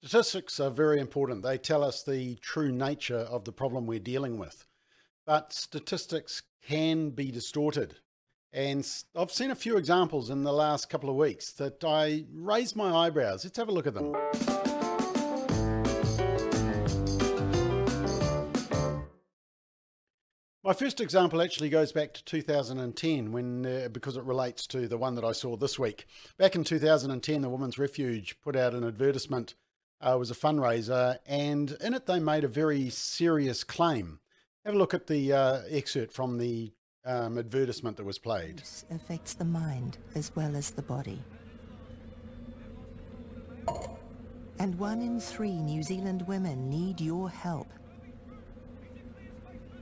Statistics are very important. They tell us the true nature of the problem we're dealing with. But statistics can be distorted. And I've seen a few examples in the last couple of weeks that I raised my eyebrows. Let's have a look at them. My first example actually goes back to 2010 when, uh, because it relates to the one that I saw this week. Back in 2010, the Women's Refuge put out an advertisement uh, was a fundraiser, and in it they made a very serious claim. Have a look at the uh, excerpt from the um, advertisement that was played. Affects the mind as well as the body. And one in three New Zealand women need your help.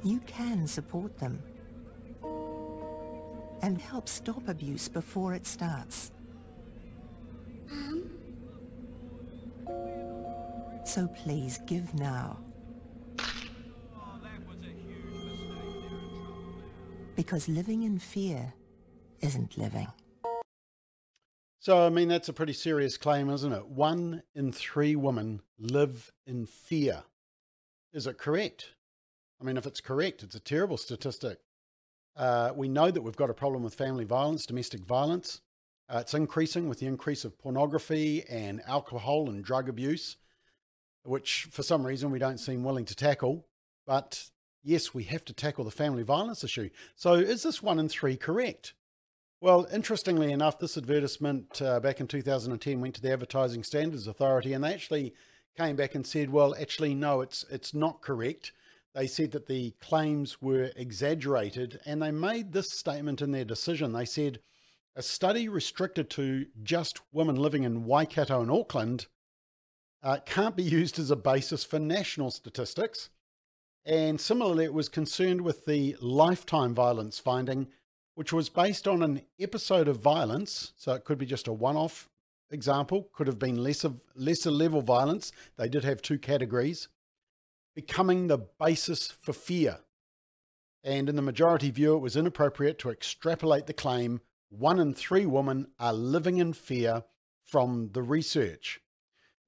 You can support them and help stop abuse before it starts. So please give now. Because living in fear isn't living. So, I mean, that's a pretty serious claim, isn't it? One in three women live in fear. Is it correct? I mean, if it's correct, it's a terrible statistic. Uh, we know that we've got a problem with family violence, domestic violence. Uh, it's increasing with the increase of pornography and alcohol and drug abuse which for some reason we don't seem willing to tackle. But yes, we have to tackle the family violence issue. So is this one in three correct? Well, interestingly enough, this advertisement uh, back in 2010 went to the Advertising Standards Authority, and they actually came back and said, "Well, actually, no, it's it's not correct." They said that the claims were exaggerated, and they made this statement in their decision. They said, "A study restricted to just women living in Waikato and Auckland uh, can't be used as a basis for national statistics. And similarly, it was concerned with the lifetime violence finding, which was based on an episode of violence. So it could be just a one off example, could have been lesser, lesser level violence. They did have two categories, becoming the basis for fear. And in the majority view, it was inappropriate to extrapolate the claim one in three women are living in fear from the research.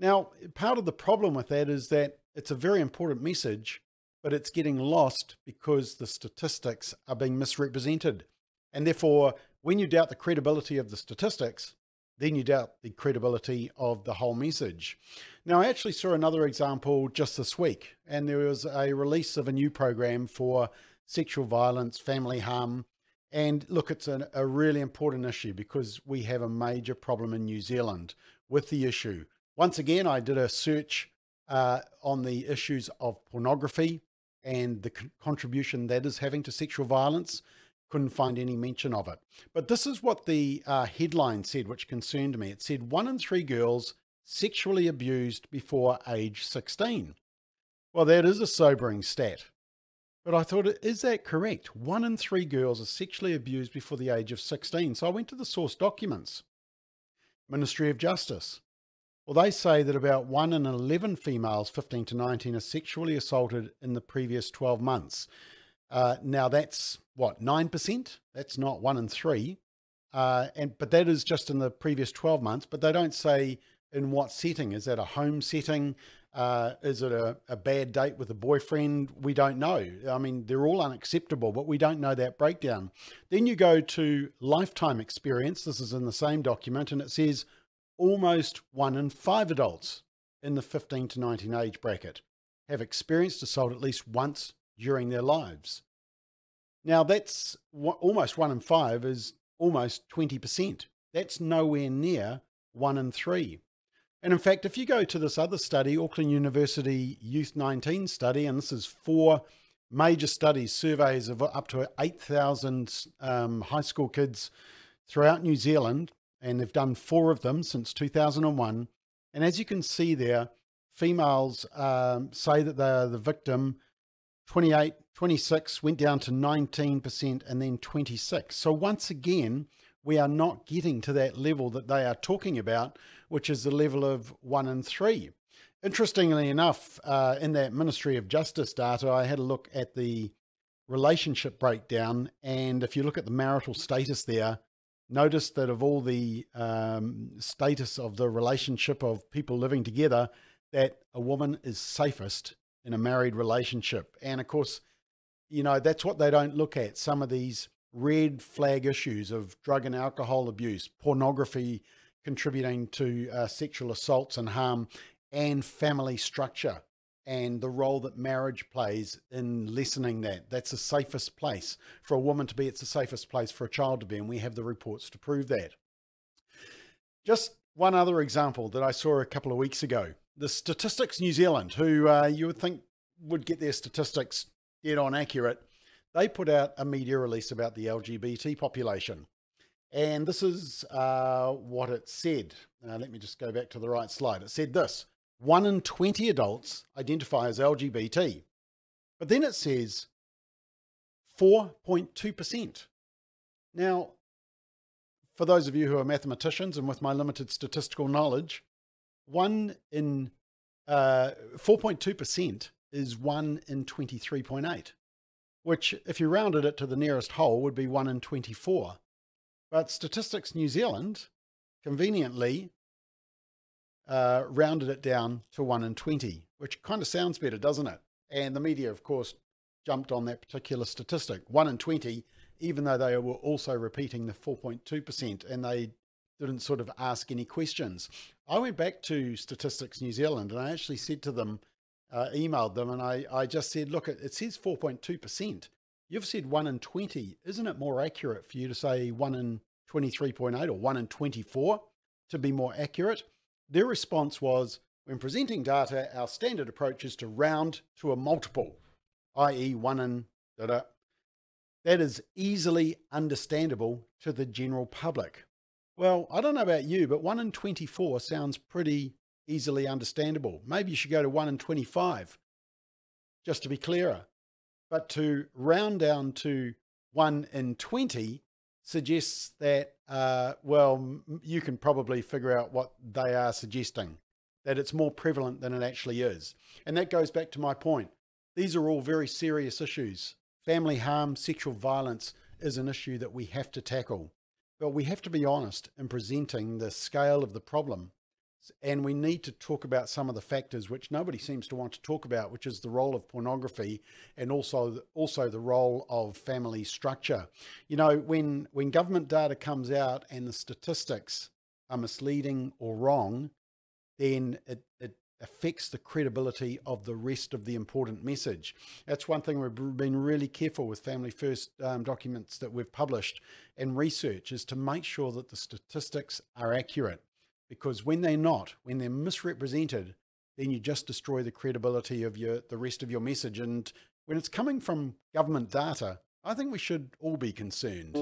Now, part of the problem with that is that it's a very important message, but it's getting lost because the statistics are being misrepresented. And therefore, when you doubt the credibility of the statistics, then you doubt the credibility of the whole message. Now, I actually saw another example just this week, and there was a release of a new program for sexual violence, family harm. And look, it's an, a really important issue because we have a major problem in New Zealand with the issue once again, I did a search uh, on the issues of pornography and the contribution that is having to sexual violence. Couldn't find any mention of it. But this is what the uh, headline said, which concerned me. It said one in three girls sexually abused before age 16. Well, that is a sobering stat. But I thought, is that correct? One in three girls are sexually abused before the age of 16. So I went to the source documents Ministry of Justice. Well, they say that about 1 in 11 females 15 to 19 are sexually assaulted in the previous 12 months. Uh, now, that's what, 9%? That's not 1 in 3. Uh, and But that is just in the previous 12 months, but they don't say in what setting. Is that a home setting? Uh, is it a, a bad date with a boyfriend? We don't know. I mean, they're all unacceptable, but we don't know that breakdown. Then you go to lifetime experience. This is in the same document, and it says almost one in five adults in the 15 to 19 age bracket have experienced assault at least once during their lives. Now, that's almost one in five is almost 20%. That's nowhere near one in three. And in fact, if you go to this other study, Auckland University Youth 19 study, and this is four major studies, surveys of up to 8,000 um, high school kids throughout New Zealand, and they've done four of them since 2001. And as you can see there, females um, say that they are the victim. 28, 26 went down to 19%, and then 26. So once again, we are not getting to that level that they are talking about, which is the level of one in three. Interestingly enough, uh, in that Ministry of Justice data, I had a look at the relationship breakdown. And if you look at the marital status there, noticed that of all the um, status of the relationship of people living together, that a woman is safest in a married relationship. And of course, you know, that's what they don't look at. Some of these red flag issues of drug and alcohol abuse, pornography contributing to uh, sexual assaults and harm, and family structure and the role that marriage plays in lessening that. That's the safest place for a woman to be. It's the safest place for a child to be. And we have the reports to prove that. Just one other example that I saw a couple of weeks ago the Statistics New Zealand, who uh, you would think would get their statistics dead on accurate, they put out a media release about the LGBT population. And this is uh, what it said. Uh, let me just go back to the right slide. It said this one in 20 adults identify as LGBT. But then it says 4.2%. Now, for those of you who are mathematicians and with my limited statistical knowledge, one in uh, 4.2% is one in 23.8, which, if you rounded it to the nearest whole, would be one in 24. But Statistics New Zealand conveniently uh, rounded it down to 1 in 20, which kind of sounds better, doesn't it? And the media, of course, jumped on that particular statistic 1 in 20, even though they were also repeating the 4.2%, and they didn't sort of ask any questions. I went back to Statistics New Zealand and I actually said to them, uh, emailed them, and I, I just said, look, it says 4.2%. You've said 1 in 20. Isn't it more accurate for you to say 1 in 23.8 or 1 in 24 to be more accurate? Their response was when presenting data, our standard approach is to round to a multiple, i.e., one in da da. That is easily understandable to the general public. Well, I don't know about you, but 1 in 24 sounds pretty easily understandable. Maybe you should go to 1 in 25, just to be clearer. But to round down to 1 in 20 suggests that, uh, well, you can probably figure out what they are suggesting, that it's more prevalent than it actually is. And that goes back to my point. These are all very serious issues. Family harm, sexual violence is an issue that we have to tackle. But we have to be honest in presenting the scale of the problem and we need to talk about some of the factors which nobody seems to want to talk about, which is the role of pornography and also also the role of family structure. You know, when when government data comes out and the statistics are misleading or wrong, then it, it affects the credibility of the rest of the important message. That's one thing we've been really careful with Family First um, documents that we've published and research is to make sure that the statistics are accurate because when they're not, when they're misrepresented, then you just destroy the credibility of your the rest of your message. And when it's coming from government data, I think we should all be concerned.